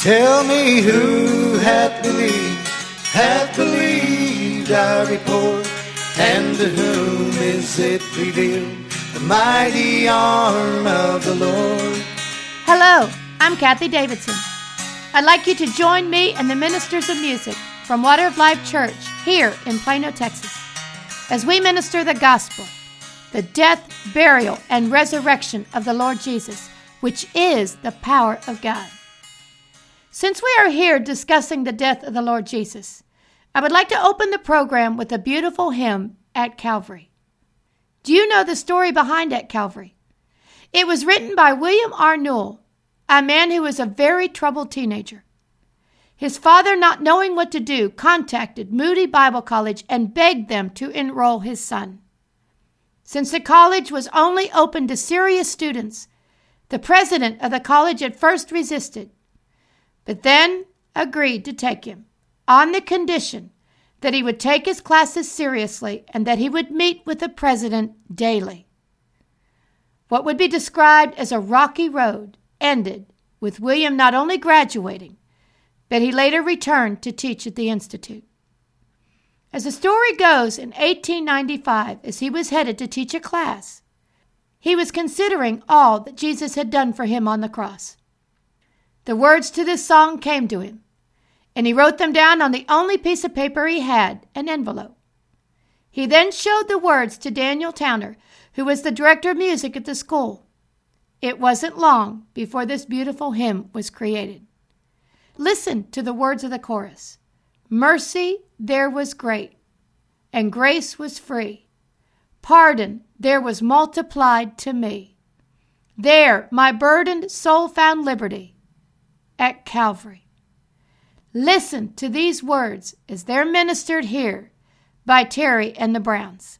Tell me who hath believed, hath believed our report, and to whom is it revealed, the mighty arm of the Lord? Hello, I'm Kathie Davidson. I'd like you to join me and the ministers of music from Water of Life Church here in Plano, Texas, as we minister the gospel, the death, burial, and resurrection of the Lord Jesus, which is the power of God. Since we are here discussing the death of the Lord Jesus, I would like to open the program with a beautiful hymn at Calvary. Do you know the story behind At Calvary? It was written by William R. Newell, a man who was a very troubled teenager. His father, not knowing what to do, contacted Moody Bible College and begged them to enroll his son. Since the college was only open to serious students, the president of the college at first resisted but then agreed to take him on the condition that he would take his classes seriously and that he would meet with the president daily. What would be described as a rocky road ended with William not only graduating, but he later returned to teach at the Institute. As the story goes, in 1895, as he was headed to teach a class, he was considering all that Jesus had done for him on the cross. The words to this song came to him, and he wrote them down on the only piece of paper he had, an envelope. He then showed the words to Daniel Towner, who was the director of music at the school. It wasn't long before this beautiful hymn was created. Listen to the words of the chorus Mercy there was great, and grace was free. Pardon there was multiplied to me. There my burdened soul found liberty at Calvary. Listen to these words as they're ministered here by Terry and the Browns.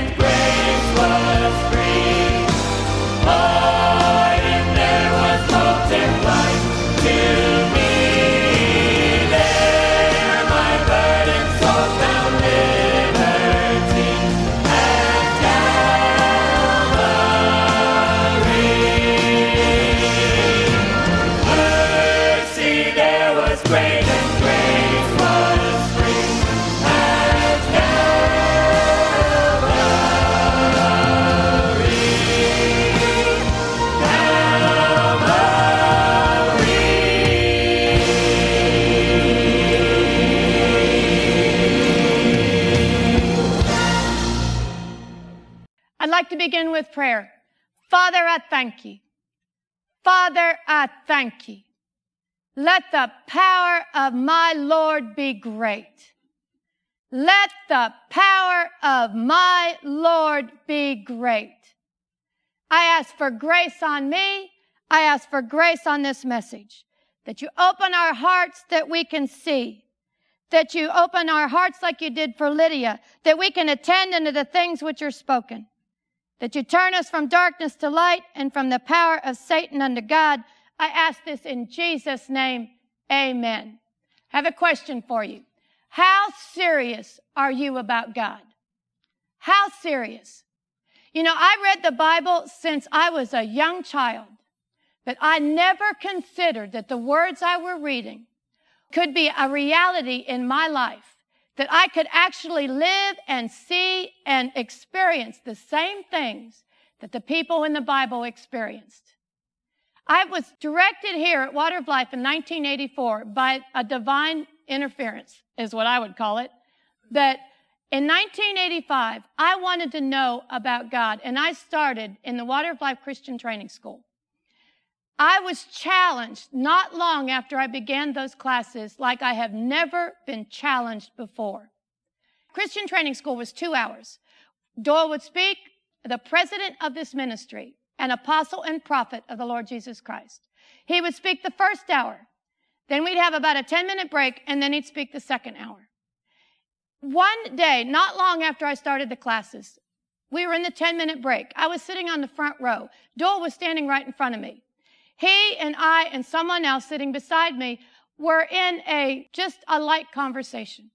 and begin with prayer. Father, I thank you. Father, I thank you. Let the power of my Lord be great. Let the power of my Lord be great. I ask for grace on me. I ask for grace on this message. That you open our hearts that we can see. That you open our hearts like you did for Lydia. That we can attend unto the things which are spoken. That you turn us from darkness to light and from the power of Satan unto God. I ask this in Jesus' name. Amen. I have a question for you. How serious are you about God? How serious? You know, I read the Bible since I was a young child, but I never considered that the words I were reading could be a reality in my life, that I could actually live and see and experience the same things that the people in the Bible experienced. I was directed here at Water of Life in 1984 by a divine interference, is what I would call it, that in 1985, I wanted to know about God, and I started in the Water of Life Christian Training School. I was challenged not long after I began those classes like I have never been challenged before. Christian Training School was two hours. Doyle would speak, the president of this ministry, an apostle and prophet of the Lord Jesus Christ. He would speak the first hour. Then we'd have about a 10 minute break, and then he'd speak the second hour. One day, not long after I started the classes, we were in the 10 minute break. I was sitting on the front row. Doyle was standing right in front of me. He and I and someone else sitting beside me were in a just a light conversation.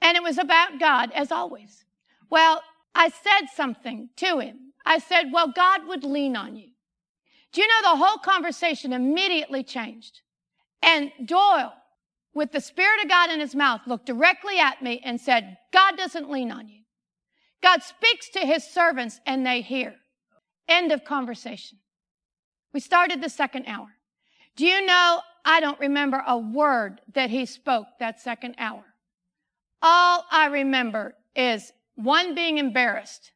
And it was about God, as always. Well, I said something to him. I said, Well, God would lean on you. Do you know the whole conversation immediately changed? And Doyle, with the Spirit of God in his mouth, looked directly at me and said, God doesn't lean on you. God speaks to his servants and they hear. End of conversation. We started the second hour. Do you know I don't remember a word that he spoke that second hour? All I remember is one being embarrassed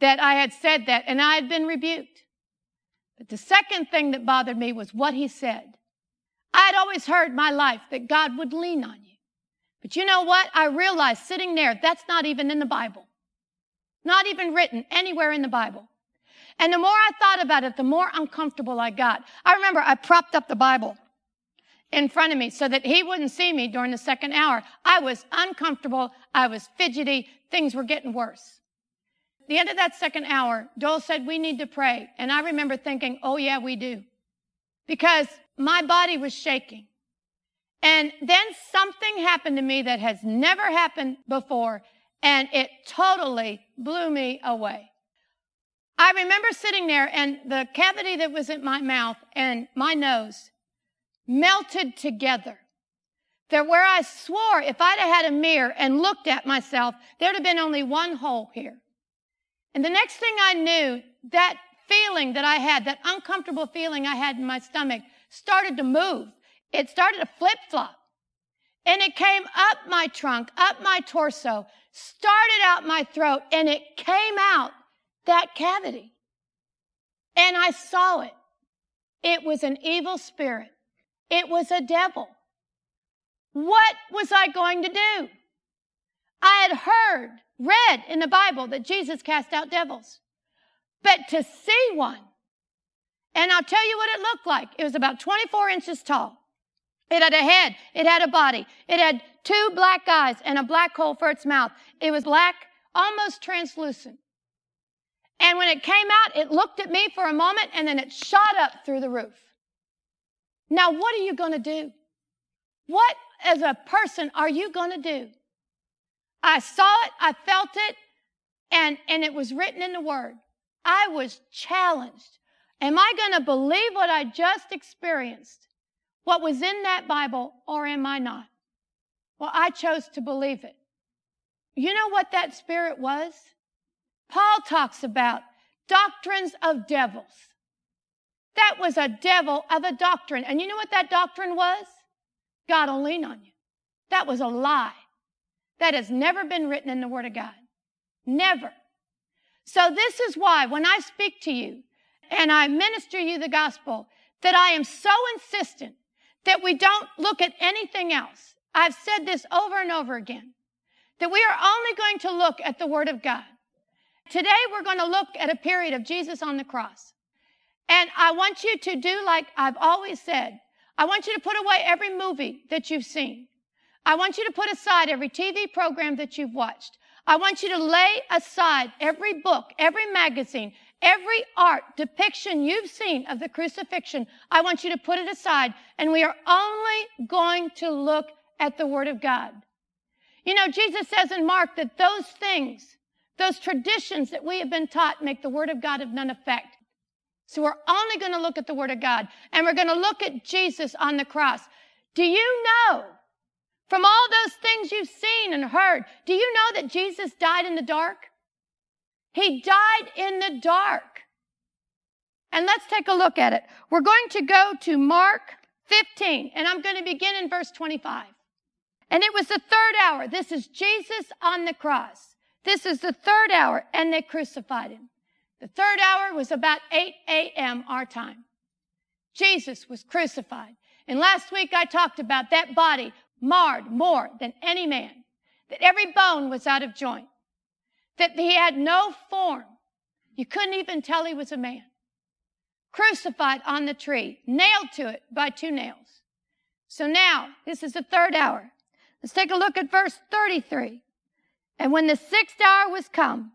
that I had said that and I had been rebuked. But the second thing that bothered me was what he said. I had always heard my life that God would lean on you. But you know what? I realized sitting there, that's not even in the Bible. Not even written anywhere in the Bible. And the more I thought about it, the more uncomfortable I got. I remember I propped up the Bible in front of me so that he wouldn't see me during the second hour. I was uncomfortable. I was fidgety. Things were getting worse. At the end of that second hour, Doyle said, we need to pray. And I remember thinking, oh yeah, we do. Because my body was shaking. And then something happened to me that has never happened before, and it totally blew me away. I remember sitting there, and the cavity that was in my mouth and my nose melted together. That where I swore if I'd have had a mirror and looked at myself, there'd have been only one hole here. And the next thing I knew, that feeling that I had, that uncomfortable feeling I had in my stomach, started to move. It started to flip flop. And it came up my trunk, up my torso, started out my throat, and it came out that cavity. And I saw it. It was an evil spirit. It was a devil. What was I going to do? I had heard, read in the Bible that Jesus cast out devils. But to see one and I'll tell you what it looked like. It was about 24 inches tall. It had a head. It had a body. It had two black eyes and a black hole for its mouth. It was black, almost translucent. And when it came out, it looked at me for a moment and then it shot up through the roof. Now, what are you going to do? What, as a person, are you going to do? I saw it, I felt it, and, and it was written in the Word. I was challenged Am I going to believe what I just experienced? What was in that Bible, or am I not? Well, I chose to believe it. You know what that spirit was? Paul talks about doctrines of devils. That was a devil of a doctrine. And you know what that doctrine was? God will lean on you. That was a lie. That has never been written in the Word of God. Never. So this is why when I speak to you and I minister you the gospel, that I am so insistent that we don't look at anything else. I've said this over and over again, that we are only going to look at the word of God. Today we're going to look at a period of Jesus on the cross. And I want you to do like I've always said. I want you to put away every movie that you've seen. I want you to put aside every TV program that you've watched. I want you to lay aside every book, every magazine, every art depiction you've seen of the crucifixion. I want you to put it aside and we are only going to look at the Word of God. You know, Jesus says in Mark that those things, those traditions that we have been taught make the Word of God of none effect. So we're only going to look at the Word of God and we're going to look at Jesus on the cross. Do you know from all those things you've seen and heard, do you know that Jesus died in the dark? He died in the dark. And let's take a look at it. We're going to go to Mark 15, and I'm going to begin in verse 25. And it was the third hour. This is Jesus on the cross. This is the third hour, and they crucified him. The third hour was about 8 a.m. our time. Jesus was crucified. And last week I talked about that body marred more than any man, that every bone was out of joint, that he had no form. You couldn't even tell he was a man. Crucified on the tree, nailed to it by two nails. So now, this is the third hour. Let's take a look at verse 33. And when the sixth hour was come,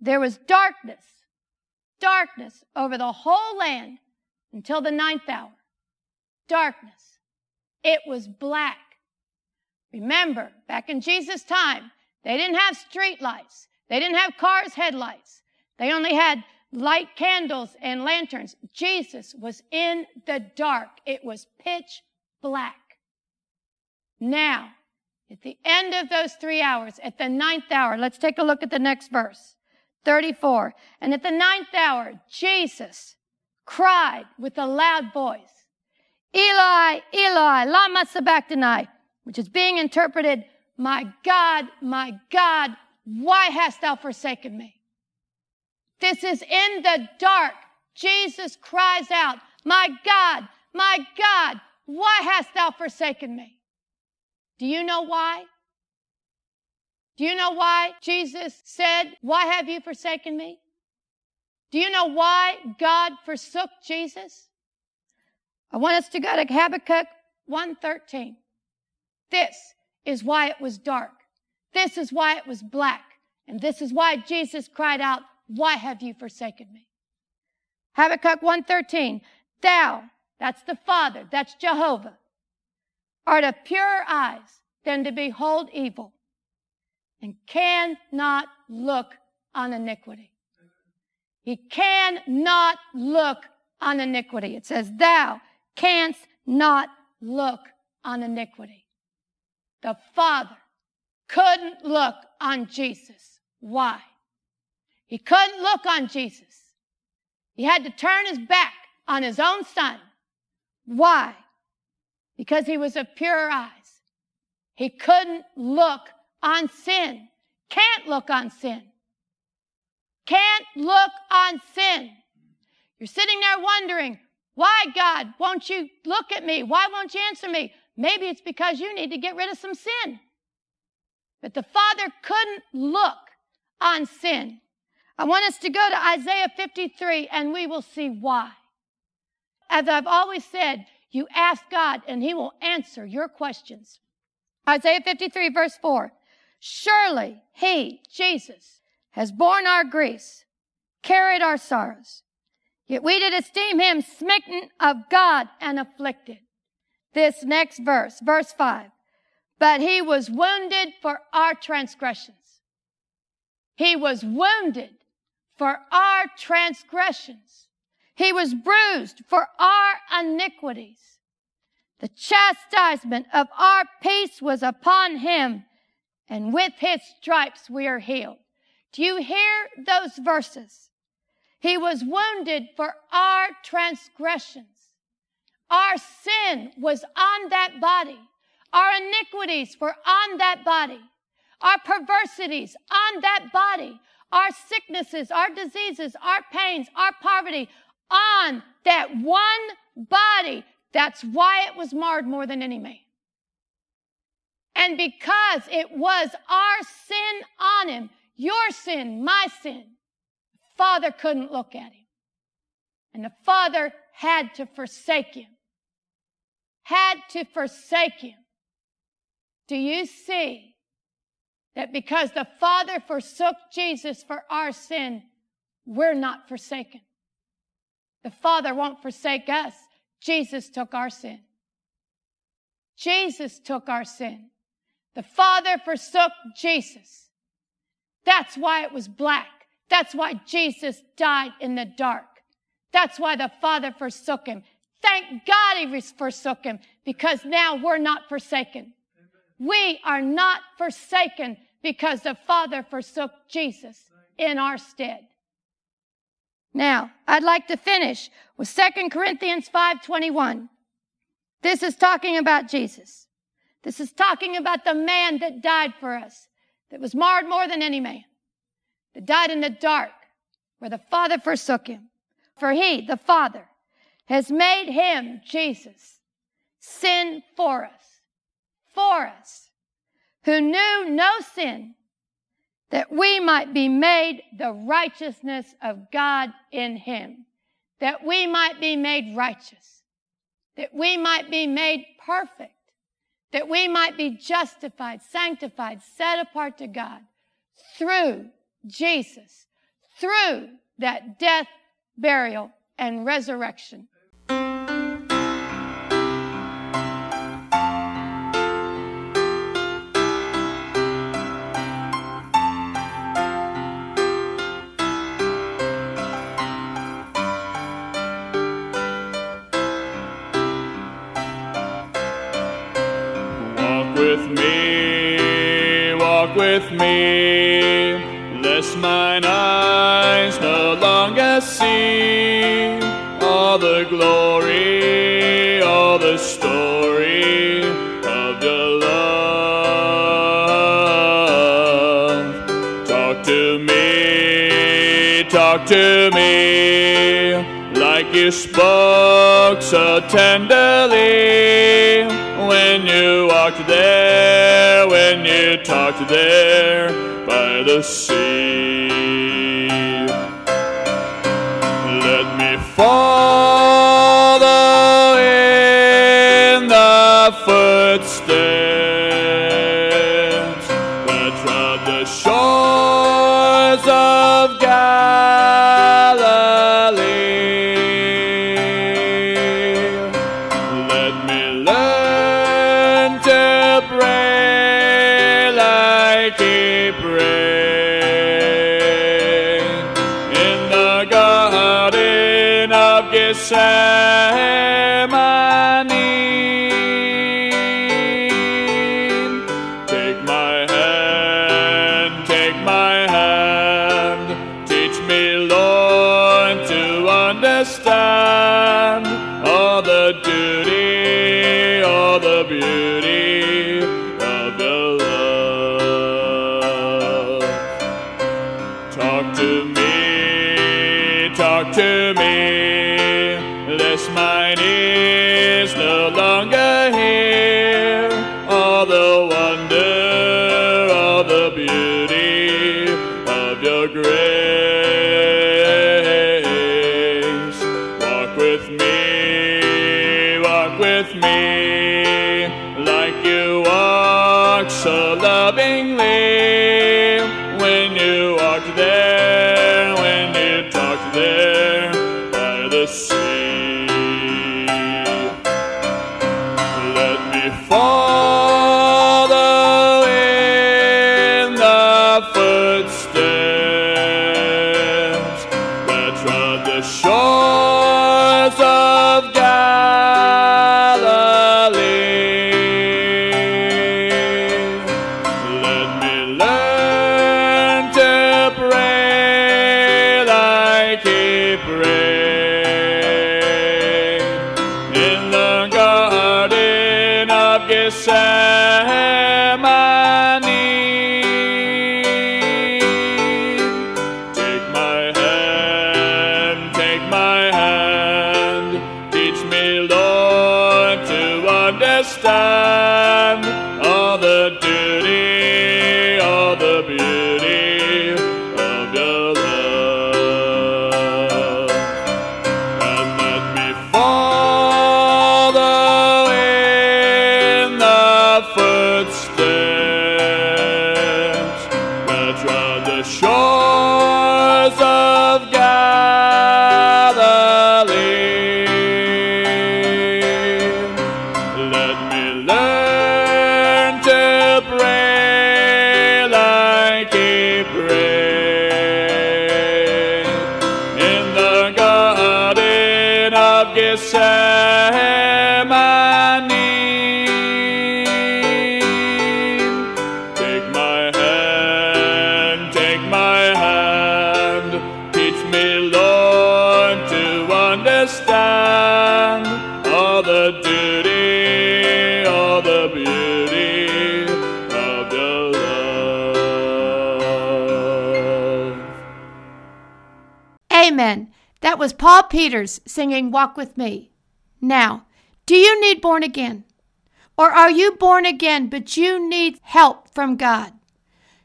there was darkness, darkness over the whole land until the ninth hour. Darkness. It was black Remember, back in Jesus' time, they didn't have street lights. They didn't have cars' headlights. They only had light candles and lanterns. Jesus was in the dark. It was pitch black. Now, at the end of those three hours, at the ninth hour, let's take a look at the next verse. 34. And at the ninth hour, Jesus cried with a loud voice, Eli, Eli, lama sabachthani, which is being interpreted, My God, my God, why hast thou forsaken me? This is in the dark. Jesus cries out, My God, my God, why hast thou forsaken me? Do you know why? Do you know why Jesus said, Why have you forsaken me? Do you know why God forsook Jesus? I want us to go to Habakkuk 113. This is why it was dark. This is why it was black. And this is why Jesus cried out, Why have you forsaken me? Habakkuk 113. Thou, that's the Father, that's Jehovah, art of purer eyes than to behold evil, and cannot look on iniquity. He cannot look on iniquity. It says, Thou canst not look on iniquity. The Father couldn't look on Jesus. Why? He couldn't look on Jesus. He had to turn his back on his own son. Why? Because he was of pure eyes. He couldn't look on sin. Can't look on sin. Can't look on sin. You're sitting there wondering, why, God, won't you look at me? Why won't you answer me? Maybe it's because you need to get rid of some sin. But the Father couldn't look on sin. I want us to go to Isaiah 53 and we will see why. As I've always said, you ask God and He will answer your questions. Isaiah 53, verse 4. Surely He, Jesus, has borne our griefs, carried our sorrows. Yet we did esteem Him smitten of God and afflicted this next verse, verse 5. But he was wounded for our transgressions. He was wounded for our transgressions. He was bruised for our iniquities. The chastisement of our peace was upon him, and with his stripes we are healed. Do you hear those verses? He was wounded for our transgressions. Our sin was on that body. Our iniquities were on that body. Our perversities on that body. our sicknesses, our diseases, our pains, our poverty on that one body. That's why it was marred more than any man. And because it was our sin on him, your sin, my sin, Father couldn't look at him. And the Father had to forsake him. Had to forsake him. Do you see that because the Father forsook Jesus for our sin, we're not forsaken? The Father won't forsake us. Jesus took our sin. Jesus took our sin. The Father forsook Jesus. That's why it was black. That's why Jesus died in the dark. That's why the Father forsook him. Thank God he forsook him because now we're not forsaken. We are not forsaken because the Father forsook Jesus in our stead. Now, I'd like to finish with 2 Corinthians 5:21. This is talking about Jesus. This is talking about the man that died for us, that was marred more than any man, that died in the dark, where the Father forsook him. For he, the Father, has made him, Jesus, sin for us, for us, who knew no sin, that we might be made the righteousness of God in him, that we might be made righteous, that we might be made perfect that we might be justified, sanctified, set apart to God through Jesus, through that death, burial, and resurrection. With me, lest mine eyes no longer see. All the glory, all the story of your love. Talk to me, talk to me, like you spoke so tenderly footsteps talk to me, lest mine ears no longer Peters singing Walk With Me. Now, do you need born again? Or are you born again, but you need help from God?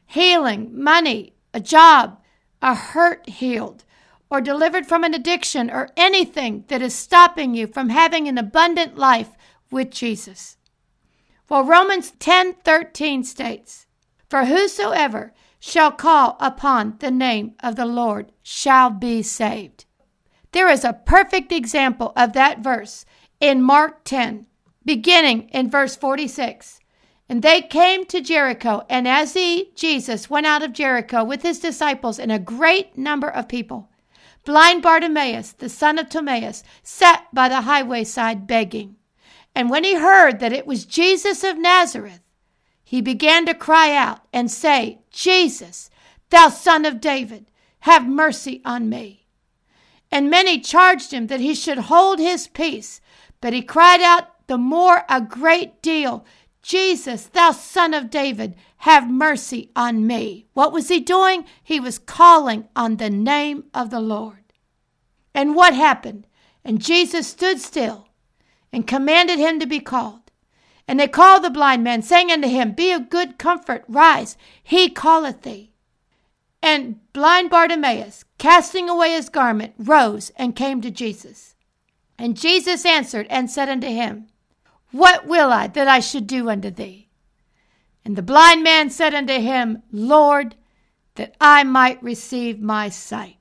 Healing, money, a job, a hurt healed, or delivered from an addiction, or anything that is stopping you from having an abundant life with Jesus. Well, Romans 10:13 states, "For whosoever shall call upon the name of the Lord shall be saved." There is a perfect example of that verse in Mark 10, beginning in verse 46. And they came to Jericho, and as he, Jesus, went out of Jericho with his disciples and a great number of people, blind Bartimaeus, the son of Timaeus, sat by the highway side begging. And when he heard that it was Jesus of Nazareth, he began to cry out and say, Jesus, thou son of David, have mercy on me. And many charged him that he should hold his peace, but he cried out the more a great deal, Jesus, thou son of David, have mercy on me. What was he doing? He was calling on the name of the Lord. And what happened? And Jesus stood still and commanded him to be called. And they called the blind man, saying unto him, Be of good comfort, rise, he calleth thee. And blind Bartimaeus, casting away his garment, rose and came to Jesus. And Jesus answered and said unto him, What will I that I should do unto thee? And the blind man said unto him, Lord, that I might receive my sight.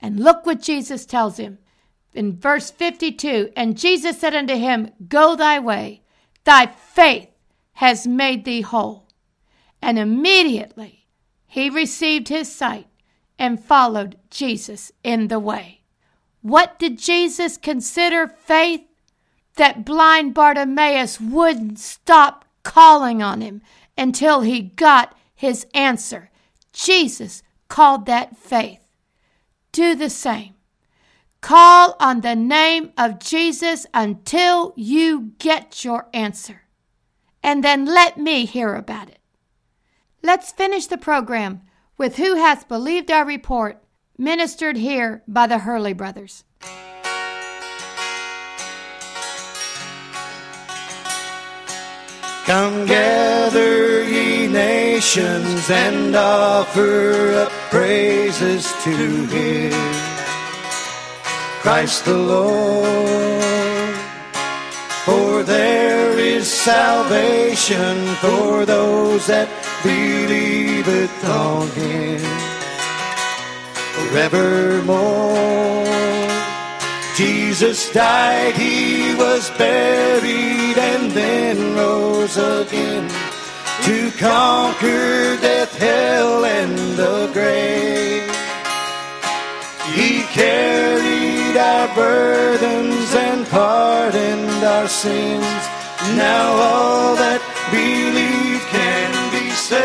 And look what Jesus tells him in verse 52 And Jesus said unto him, Go thy way, thy faith has made thee whole. And immediately he received his sight and followed Jesus in the way. What did Jesus consider faith? That blind Bartimaeus wouldn't stop calling on him until he got his answer. Jesus called that faith. Do the same. Call on the name of Jesus until you get your answer. And then let me hear about it. Let's finish the program with Who Has Believed Our Report, ministered here by the Hurley Brothers. Come gather ye nations and offer up praises to him. Christ the Lord. For there salvation for those that believeth on him forevermore. Jesus died, he was buried, and then rose again to conquer death, hell, and the grave. He carried our burdens and pardoned our sins. Now all that believe can be saved.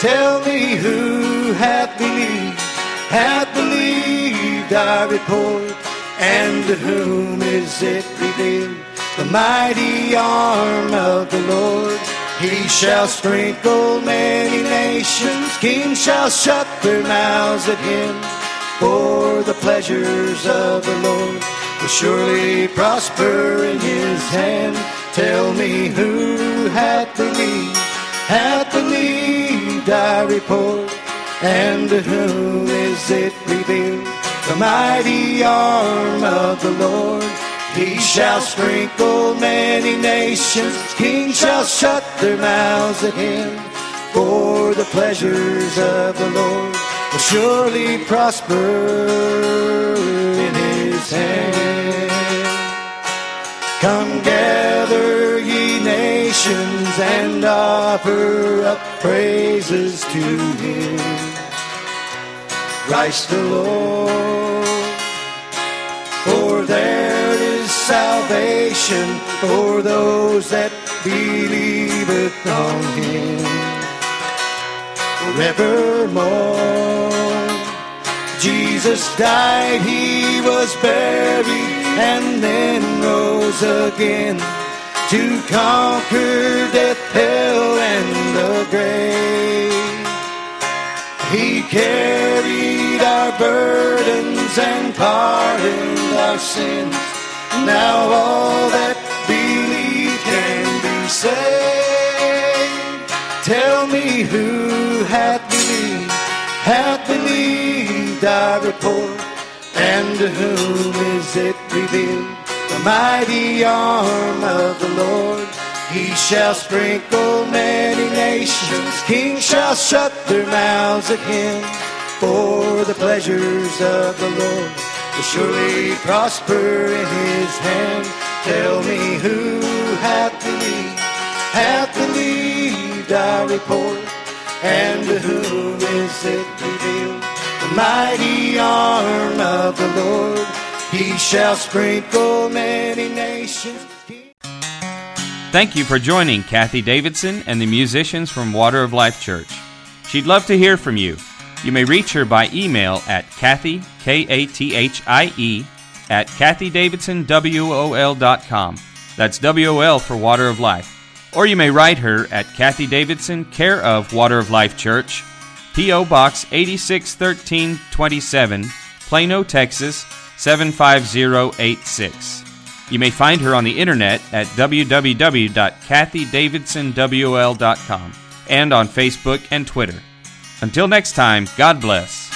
Tell me who hath believed, hath believed our report, and to whom is it revealed? The mighty arm of the Lord. He shall sprinkle many nations, kings shall shut their mouths at him. for the pleasures of the Lord will surely prosper in his hand. Tell me who hath believed, hath believed our report, and to whom is it revealed? The mighty arm of the Lord. He shall sprinkle many nations, kings shall shut their mouths at him. For the pleasures of the Lord will surely prosper in his hand. Come gather ye nations and offer up praises to him. Christ the Lord, for there is salvation for those that believeth on him forevermore. Jesus died, he was buried, and then rose again to conquer death, hell, and the grave. He carried our burdens and pardoned our sins. Now all that believe can be saved. Tell me who hath believed, hath believed our report, and to whom is it revealed? The mighty arm of the Lord. He shall sprinkle many nations, kings shall shut their mouths him. For the pleasures of the Lord will surely prosper in his hand. Tell me who hath believed, hath believed our report, and to whom is it revealed? Mighty arm of the Lord. He shall sprinkle many nations. Thank you for joining Kathie Davidson and the musicians from Water of Life Church. She'd love to hear from you. You may reach her by email at Kathie, K A T H I E, at KathieDavidsonWOL.com. That's W O L for Water of Life. Or you may write her at Kathie Davidson, care of Water of Life Church, P.O. Box 861327, Plano, Texas 75086. You may find her on the internet at www.kathiedavidsonwl.com and on Facebook and Twitter. Until next time, God bless.